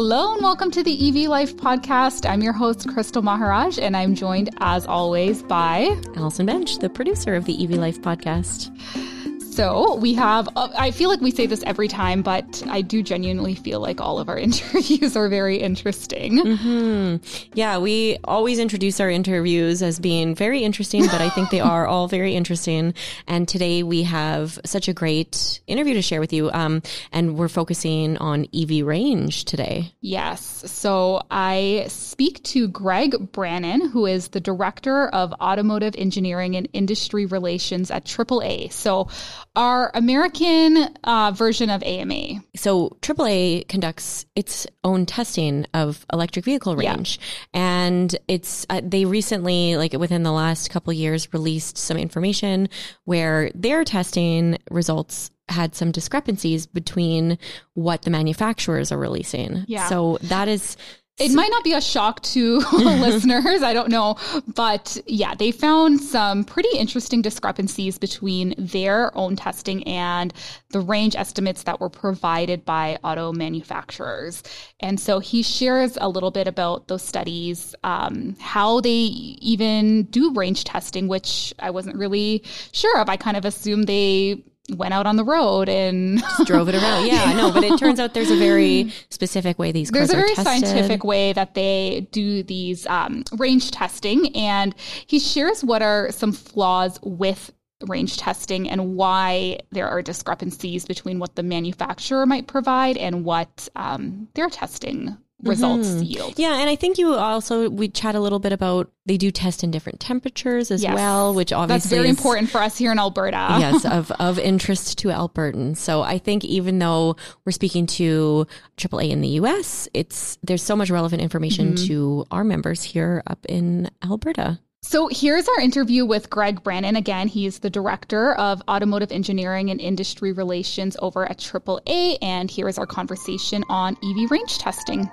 Hello and welcome to the EV Life podcast. I'm your host, Crystal Maharaj, and I'm joined as always by Allison Bench, the producer of the EV Life podcast. So we have, uh, I feel like we say this every time, but I do genuinely feel like all of our interviews are very interesting. Mm-hmm. Yeah, we always introduce our interviews as being very interesting, but I think they are all very interesting. And today we have such a great interview to share with you. Um, and we're focusing on EV range today. Yes. So I speak to Greg Brannon, who is the Director of Automotive Engineering and Industry Relations at AAA. So our American uh, version of AMA. So AAA conducts its own testing of electric vehicle range, yeah. and it's uh, they recently, like within the last couple years, released some information where their testing results had some discrepancies between what the manufacturers are releasing. Yeah. So that is it might not be a shock to listeners, I don't know. But yeah, they found some pretty interesting discrepancies between their own testing and the range estimates that were provided by auto manufacturers. And so he shares a little bit about those studies, um, how they even do range testing, which I wasn't really sure of. I kind of assumed they went out on the road and drove it around. Yeah, no, but it turns out there's a very specific way these there's a very tested. scientific way that they do these um, range testing, and he shares what are some flaws with range testing and why there are discrepancies between what the manufacturer might provide and what um, their testing results mm-hmm. yield. Yeah, and I think you also we chat a little bit about they do test in different temperatures as yes. well, which obviously that's very is, important for us here in Alberta. yes, of of interest to Albertans. So I think even though we're speaking to AAA in the US, it's there's so much relevant information mm-hmm. to our members here up in Alberta. So here's our interview with Greg Brannon. Again, he's the director of automotive engineering and industry relations over at AAA. And here is our conversation on EV range testing.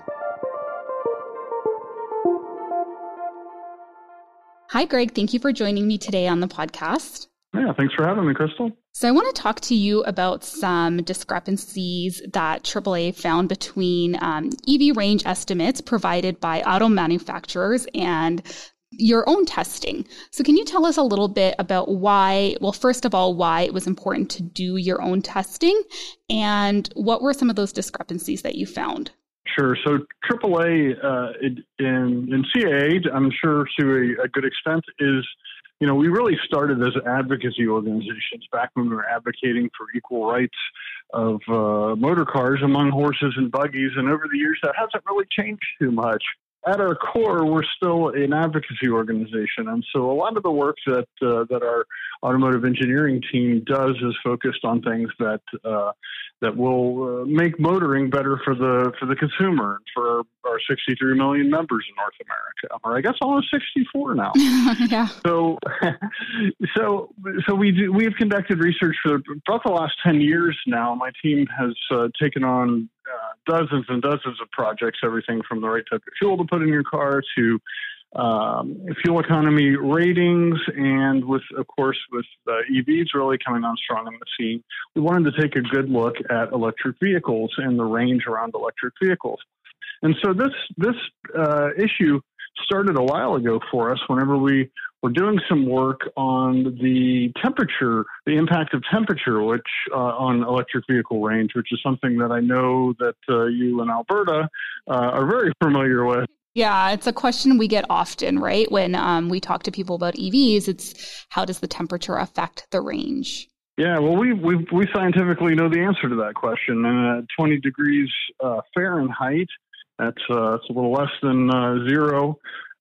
Hi, Greg. Thank you for joining me today on the podcast. Yeah, thanks for having me, Crystal. So, I want to talk to you about some discrepancies that AAA found between um, EV range estimates provided by auto manufacturers and your own testing. So, can you tell us a little bit about why, well, first of all, why it was important to do your own testing and what were some of those discrepancies that you found? Sure. So AAA uh, in, in CAA, I'm sure to a, a, good extent, is you know we really started as advocacy organizations back when we were advocating for equal rights of uh, motor cars among horses and buggies, and over the years that hasn't really changed too much at our core, we're still an advocacy organization, and so a lot of the work that uh, that our automotive engineering team does is focused on things that uh, that will uh, make motoring better for the for the consumer for 63 million members in North America, or I guess almost 64 now. yeah. So, so so we do, we have conducted research for about the last 10 years now. My team has uh, taken on uh, dozens and dozens of projects, everything from the right type of fuel to put in your car to um, fuel economy ratings, and with, of course, with uh, EVs really coming on strong on the scene, we wanted to take a good look at electric vehicles and the range around electric vehicles. And so this this uh, issue started a while ago for us. Whenever we we're doing some work on the temperature, the impact of temperature, which uh, on electric vehicle range, which is something that I know that uh, you in Alberta uh, are very familiar with. Yeah, it's a question we get often, right? When um, we talk to people about EVs, it's how does the temperature affect the range? Yeah, well, we we we scientifically know the answer to that question. And at 20 degrees uh, Fahrenheit, that's uh, a little less than uh, zero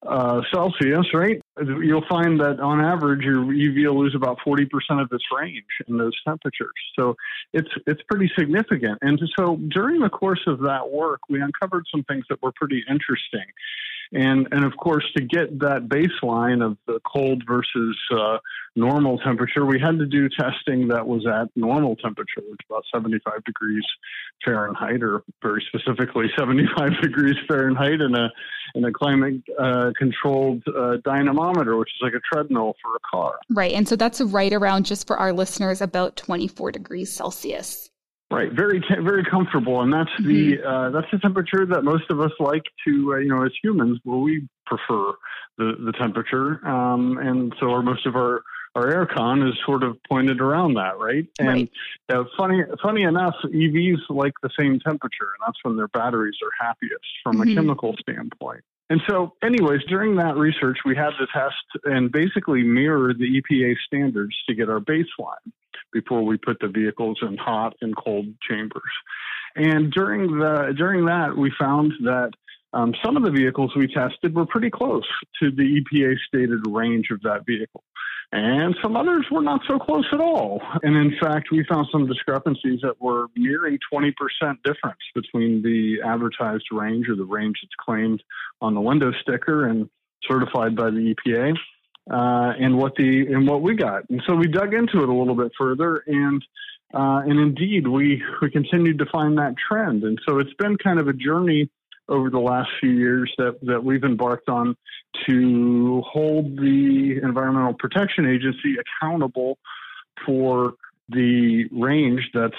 uh, Celsius, right? You'll find that on average your EV will lose about 40% of its range in those temperatures. So it's it's pretty significant. And so during the course of that work, we uncovered some things that were pretty interesting. And and of course, to get that baseline of the cold versus uh, normal temperature, we had to do testing that was at normal temperature, which is about 75 degrees Fahrenheit, or very specifically 75 degrees Fahrenheit, in a in a climate uh, controlled uh, dynamometer, which is like a treadmill for a car. Right, and so that's right around just for our listeners about 24 degrees Celsius. Right, very very comfortable, and that's mm-hmm. the uh, that's the temperature that most of us like to uh, you know as humans. Well, we prefer the the temperature, um, and so are most of our our aircon is sort of pointed around that, right? And right. Uh, funny funny enough, EVs like the same temperature, and that's when their batteries are happiest from mm-hmm. a chemical standpoint. And so, anyways, during that research, we had to test and basically mirror the EPA standards to get our baseline before we put the vehicles in hot and cold chambers. And during the during that, we found that um, some of the vehicles we tested were pretty close to the EPA stated range of that vehicle. And some others were not so close at all. And in fact, we found some discrepancies that were nearing 20% difference between the advertised range or the range that's claimed on the window sticker and certified by the EPA uh, and what the and what we got. And so we dug into it a little bit further, and uh, and indeed we we continued to find that trend. And so it's been kind of a journey over the last few years that that we've embarked on to hold the Environmental Protection Agency accountable for the range that's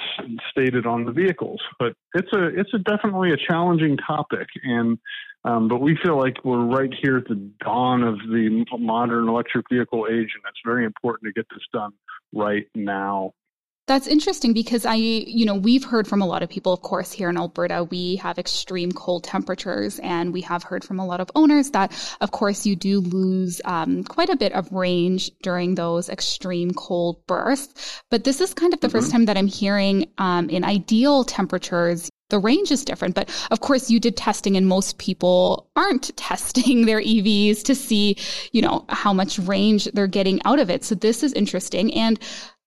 stated on the vehicles. But it's a it's a definitely a challenging topic, and um, but we feel like we're right here at the dawn of the modern electric vehicle age, and it's very important to get this done right now. That's interesting because I, you know, we've heard from a lot of people, of course, here in Alberta, we have extreme cold temperatures, and we have heard from a lot of owners that, of course, you do lose um, quite a bit of range during those extreme cold bursts. But this is kind of the mm-hmm. first time that I'm hearing um, in ideal temperatures, the range is different. But of course, you did testing, and most people aren't testing their EVs to see, you know, how much range they're getting out of it. So this is interesting. And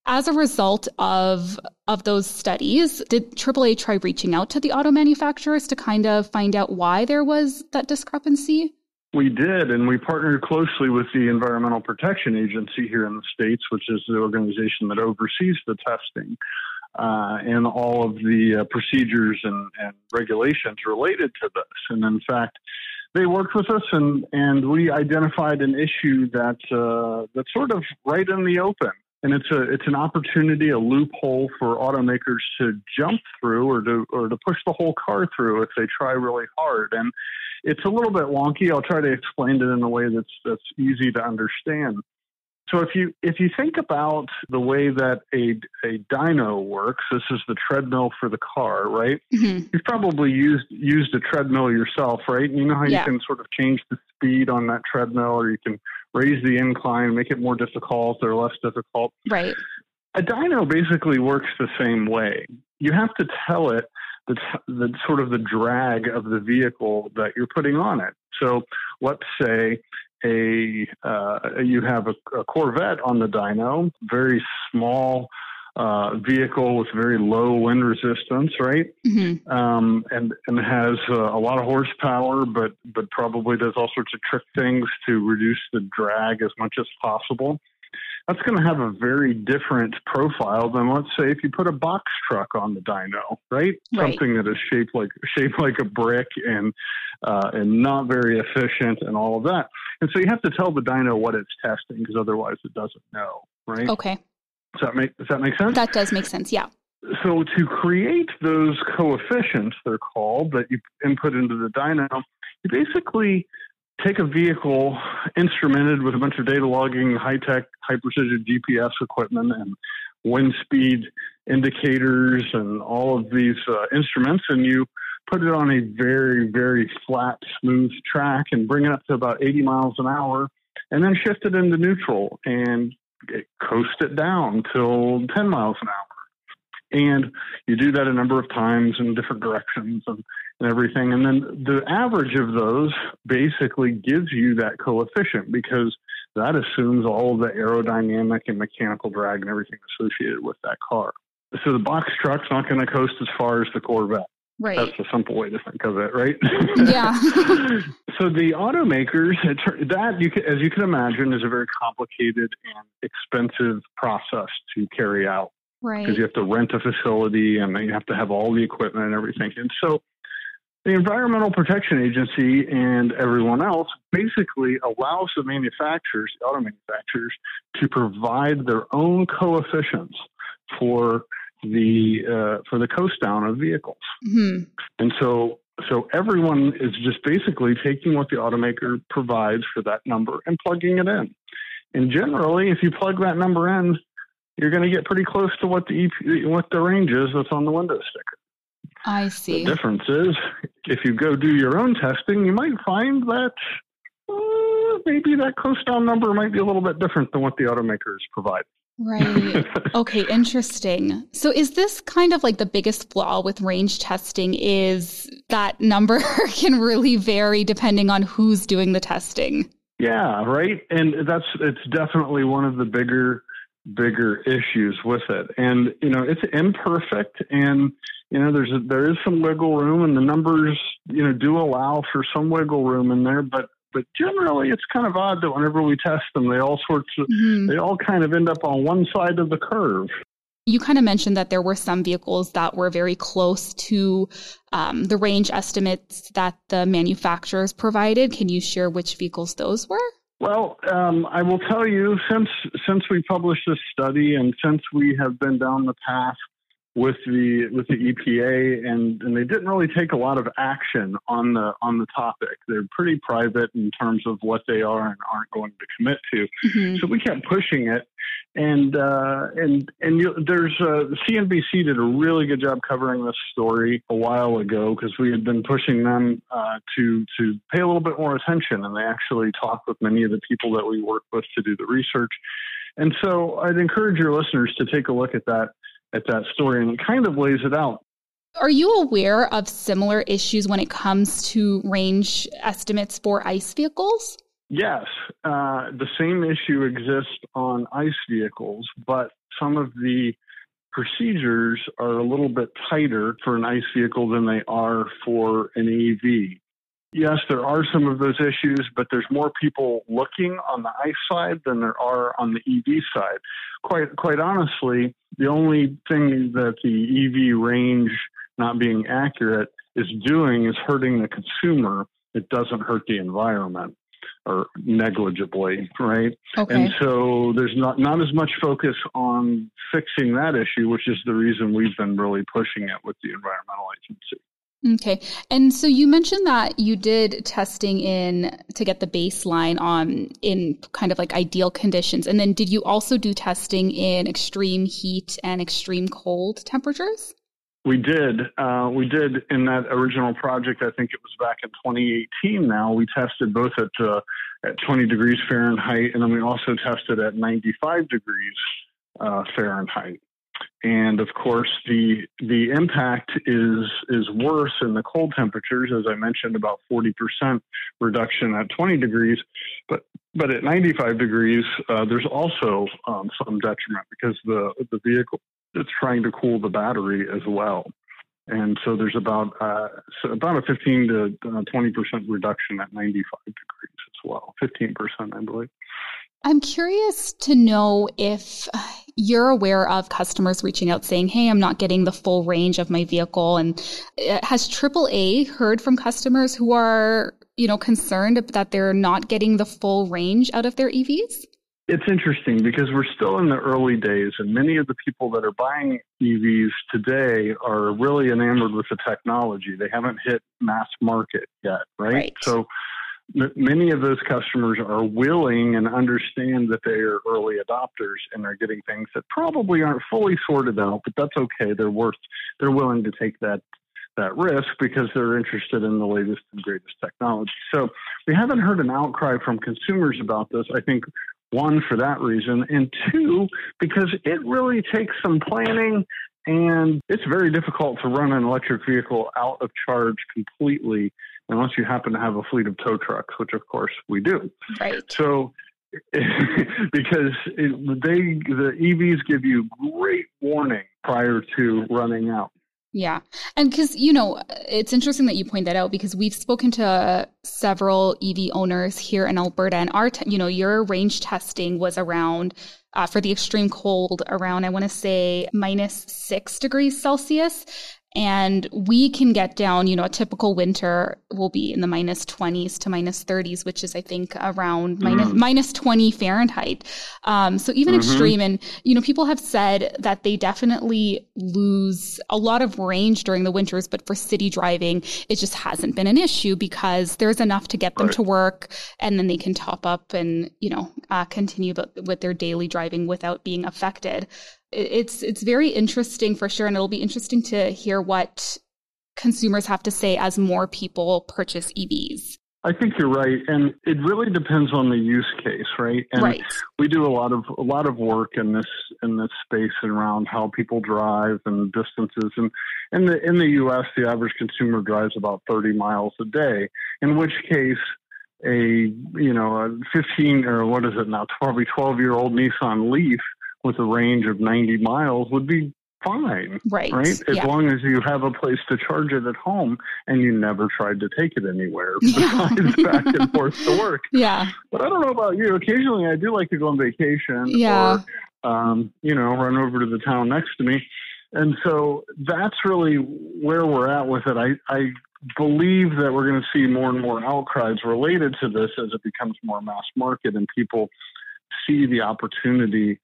as a result of of those studies, did AAA try reaching out to the auto manufacturers to kind of find out why there was that discrepancy? We did, and we partnered closely with the Environmental Protection Agency here in the States, which is the organization that oversees the testing uh, and all of the uh, procedures and, and regulations related to this. And in fact, they worked with us and, and we identified an issue that uh, that's sort of right in the open and it's a it's an opportunity, a loophole for automakers to jump through or to or to push the whole car through if they try really hard. And it's a little bit wonky. I'll try to explain it in a way that's that's easy to understand. So if you if you think about the way that a a dyno works, this is the treadmill for the car, right? Mm-hmm. You've probably used used a treadmill yourself, right? And you know how yeah. you can sort of change the speed on that treadmill, or you can raise the incline, make it more difficult or less difficult. Right. A dyno basically works the same way. You have to tell it the, the sort of the drag of the vehicle that you're putting on it. So let's say a uh, you have a, a, Corvette on the dyno, very small uh, vehicle with very low wind resistance, right? Mm-hmm. Um, and and has uh, a lot of horsepower, but but probably does all sorts of trick things to reduce the drag as much as possible that's going to have a very different profile than let's say if you put a box truck on the dyno, right? right. Something that is shaped like shaped like a brick and uh, and not very efficient and all of that. And so you have to tell the dyno what it's testing because otherwise it doesn't know, right? Okay. Does that make does that make sense? That does make sense. Yeah. So to create those coefficients, they're called that you input into the dyno, you basically take a vehicle instrumented with a bunch of data logging, high tech, high precision GPS equipment, and wind speed indicators, and all of these uh, instruments, and you put it on a very, very flat, smooth track and bring it up to about 80 miles an hour, and then shift it into neutral and coast it down till 10 miles an hour. And you do that a number of times in different directions and, and everything. And then the average of those basically gives you that coefficient because that assumes all of the aerodynamic and mechanical drag and everything associated with that car. So the box truck's not going to coast as far as the Corvette. Right. That's a simple way to think of it, right? Yeah. so the automakers, that you can, as you can imagine, is a very complicated and expensive process to carry out. Right. Because you have to rent a facility and you have to have all the equipment and everything. And so the Environmental Protection Agency and everyone else basically allows the manufacturers, the auto manufacturers, to provide their own coefficients for the uh, for the coast down of vehicles. hmm And so so everyone is just basically taking what the automaker provides for that number and plugging it in. And generally, if you plug that number in, you're going to get pretty close to what the EP, what the range is that's on the window sticker. I see. The difference is, if you go do your own testing, you might find that uh, maybe that coast down number might be a little bit different than what the automakers provide. Right. Okay, interesting. So is this kind of like the biggest flaw with range testing is that number can really vary depending on who's doing the testing. Yeah, right. And that's it's definitely one of the bigger bigger issues with it. And you know, it's imperfect and you know, there's a, there is some wiggle room and the numbers, you know, do allow for some wiggle room in there, but but generally it's kind of odd that whenever we test them, they all sorts of Mhm. they all kind of end up on one side of the curve. You kind of mentioned that there were some vehicles that were very close to um, the range estimates that the manufacturers provided. Can you share which vehicles those were? Well, um, I will tell you since since we published this study and since we have been down the path with the with the EPA and, and they didn't really take a lot of action on the on the topic. They're pretty private in terms of what they are and aren't going to commit to. Mhm. So we kept pushing it, and uh, and and you, there's uh, CNBC did a really good job covering this story a while ago because we had been pushing them uh, to to pay a little bit more attention, and they actually talked with many of the people that we work with to do the research. And so I'd encourage your listeners to take a look at that at that story, and it kind of lays it out. Are you aware of similar issues when it comes to range estimates for ICE vehicles? Yes, uh, the same issue exists on ICE vehicles, but some of the procedures are a little bit tighter for an ICE vehicle than they are for an EV. Yes, there are some of those issues, but there's more people looking on the ICE side than there are on the EV side. Quite, quite honestly, the only thing that the EV range not being accurate is doing is hurting the consumer. It doesn't hurt the environment or negligibly, right? Okay. And so there's not not as much focus on fixing that issue, which is the reason we've been really pushing it with the environmental agency. Okay. And so you mentioned that you did testing in to get the baseline on in kind of like ideal conditions. And then did you also do testing in extreme heat and extreme cold temperatures? We did. Uh, we did in that original project. I think it was back in 2018. Now we tested both at uh, at 20 degrees Fahrenheit, and then we also tested at 95 degrees uh, Fahrenheit. And of course, the the impact is is worse in the cold temperatures, as I mentioned, about 40% reduction at 20 degrees. But but at 95 degrees, uh, there's also um, some detriment because the the vehicle it's trying to cool the battery as well. And so there's about uh, so about a 15 to 20 percent reduction at 95 degrees as well, 15 percent, I believe. I'm curious to know if you're aware of customers reaching out saying, Hey, I'm not getting the full range of my vehicle. And uh, has AAA heard from customers who are, you know, concerned that they're not getting the full range out of their EVs? It's interesting because we're still in the early days, and many of the people that are buying EVs today are really enamored with the technology. They haven't hit mass market yet, right? Right. So m- many of those customers are willing and understand that they are early adopters and are getting things that probably aren't fully sorted out, but that's okay. They're worth. They're willing to take that that risk because they're interested in the latest and greatest technology. So we haven't heard an outcry from consumers about this. I think one for that reason, and two because it really takes some planning. And it's very difficult to run an electric vehicle out of charge completely unless you happen to have a fleet of tow trucks, which of course we do. Right. So, because it, they the EVs give you great warning prior to running out. Yeah. And because, you know, it's interesting that you point that out because we've spoken to several EV owners here in Alberta and our, you know, your range testing was around uh, for the extreme cold around, I want to say minus six degrees Celsius. And we can get down, you know, a typical winter will be in the minus 20s to minus 30s, which is, I think, around mm. minus, minus 20 Fahrenheit. Um, so even mm-hmm. extreme. And, you know, people have said that they definitely lose a lot of range during the winters, but for city driving, it just hasn't been an issue because there's enough to get them right. to work and then they can top up and, you know, uh, continue with their daily driving without being affected it's it's very interesting for sure, and it'll be interesting to hear what consumers have to say as more people purchase EVs. I think you're right, and it really depends on the use case, right? And right. we do a lot of a lot of work in this in this space around how people drive and distances. And in the in the U.S., the average consumer drives about 30 miles a day. In which case, a you know a 15 or what is it now, probably 12 year old Nissan Leaf with a range of 90 miles would be fine. Right. Right. As yeah. long as you have a place to charge it at home and you never tried to take it anywhere besides back and forth to work. Yeah. But I don't know about you. Occasionally I do like to go on vacation. Yeah. Or, um, you know, run over to the town next to me. And so that's really where we're at with it. I, I believe that we're going to see more and more outcries related to this as it becomes more mass market and people see the opportunity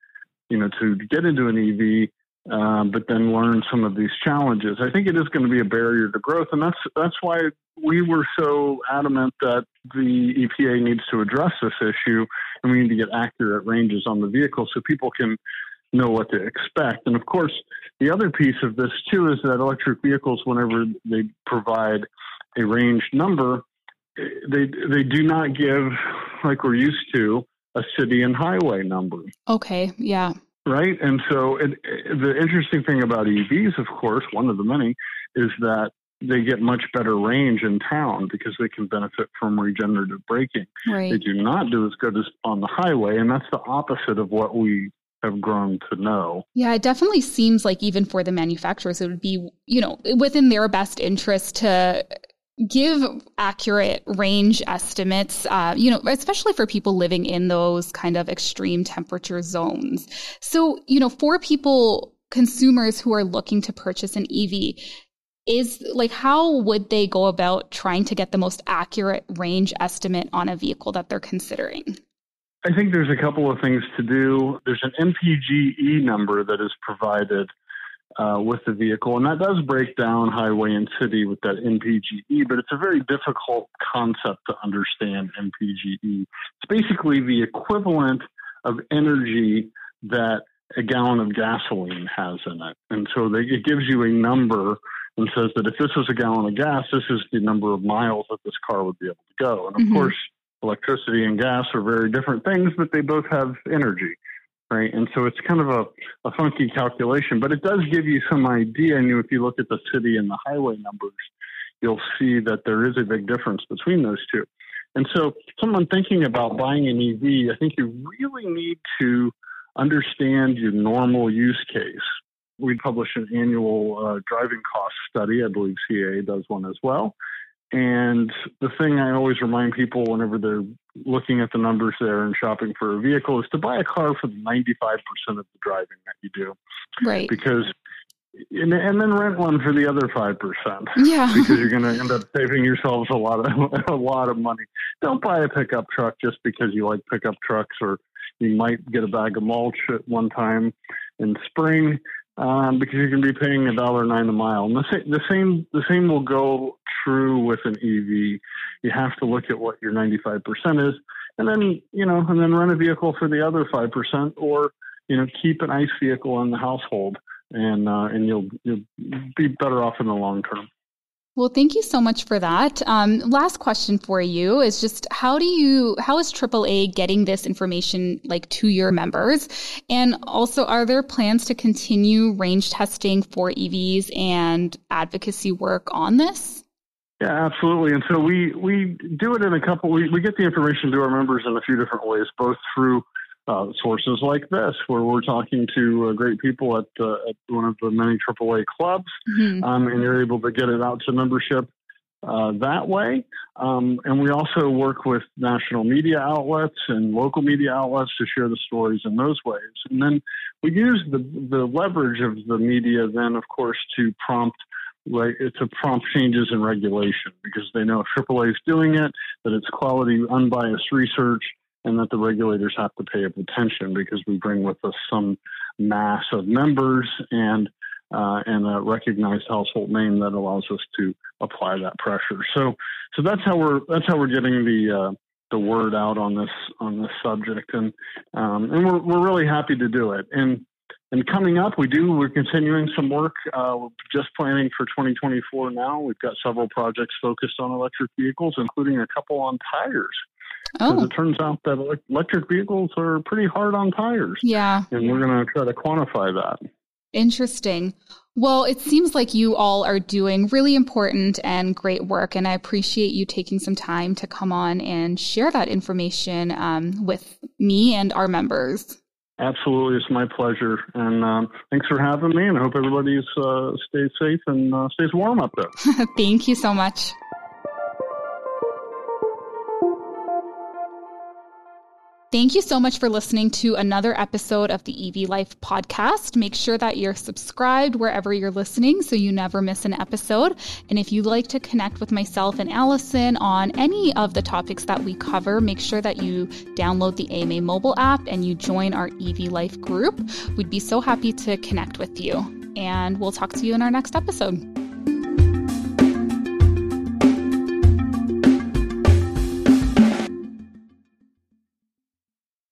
you know, to get into an EV, um, but then learn some of these challenges. I think it is going to be a barrier to growth, and that's that's why we were so adamant that the EPA needs to address this issue, and we need to get accurate ranges on the vehicle so people can know what to expect. And of course, the other piece of this too is that electric vehicles, whenever they provide a range number, they they do not give like we're used to a city and highway number. Okay, yeah. Right? And so it, it, the interesting thing about EVs, of course, one of the many, is that they get much better range in town because they can benefit from regenerative braking. Right. They do not do as good as on the highway, and that's the opposite of what we have grown to know. Yeah, it definitely seems like even for the manufacturers, it would be, you know, within their best interest to give accurate range estimates, uh, you know, especially for people living in those kind of extreme temperature zones. So, you know, for people, consumers who are looking to purchase an EV, is like how would they go about trying to get the most accurate range estimate on a vehicle that they're considering? I think there's a couple of things to do. There's an MPGE number that is provided uh, with the vehicle. And that does break down highway and city with that MPGE, but it's a very difficult concept to understand MPGE. It's basically the equivalent of energy that a gallon of gasoline has in it. And so they, it gives you a number and says that if this is a gallon of gas, this is the number of miles that this car would be able to go. And of mm-hmm. course, electricity and gas are very different things, but they both have energy right? And so it's kind of a, a funky calculation, but it does give you some idea. And if you look at the city and the highway numbers, you'll see that there is a big difference between those two. And so, someone thinking about buying an EV, I think you really need to understand your normal use case. We publish an annual uh, driving cost study. I believe CAA does one as well. And the thing I always remind people whenever they're looking at the numbers there and shopping for a vehicle is to buy a car for the 95% of the driving that you do. Right. Because and, and then rent one for the other five percent. Yeah, because you're going to end up saving yourselves a lot of a lot of money. Don't buy a pickup truck just because you like pickup trucks, or you might get a bag of mulch at one time in spring um, because you can be paying a dollar nine a mile. And the, sa- the same the same will go true with an EV. You have to look at what your 95% is, and then you know, and then rent a vehicle for the other five percent, or you know, keep an ICE vehicle in the household, and uh, and you'll you'll be better off in the long term. Well, thank you so much for that. Um, last question for you is just how do you, how is AAA getting this information like to your members? And also, are there plans to continue range testing for EVs and advocacy work on this? Yeah, absolutely. And so we, we do it in a couple, we, we get the information to our members in a few different ways, both through uh, sources like this, where we're talking to uh, great people at, uh, at one of the many AAA clubs, mm-hmm. um, and you're able to get it out to membership uh, that way. Um, and we also work with national media outlets and local media outlets to share the stories in those ways. And then we use the, the leverage of the media, then, of course, to prompt right, it's to prompt changes in regulation because they know if AAA is doing it, that it's quality, unbiased research, and that the regulators have to pay attention because we bring with us some mass of members and uh, and a recognized household name that allows us to apply that pressure. So, so that's how we're that's how we're getting the uh, the word out on this on this subject, and um, and we're we're really happy to do it. And and coming up, we do we're continuing some work. Uh, we're just planning for 2024 now. We've got several projects focused on electric vehicles, including a couple on tires. Because Oh, it turns out that electric vehicles are pretty hard on tires. yeah. And we're going to try to quantify that. Interesting. Well, it seems like you all are doing really important and great work, and I appreciate you taking some time to come on and share that information um, with me and our members. Absolutely, it's my pleasure. And um, thanks for having me. And I hope everybody's uh, stays safe and uh, stays warm up there. Thank you so much. Thank you so much for listening to another episode of the EV Life podcast. Make sure that you're subscribed wherever you're listening so you never miss an episode. And if you'd like to connect with myself and Allison on any of the topics that we cover, make sure that you download the AMA mobile app and you join our EV Life group. We'd be so happy to connect with you. And we'll talk to you in our next episode.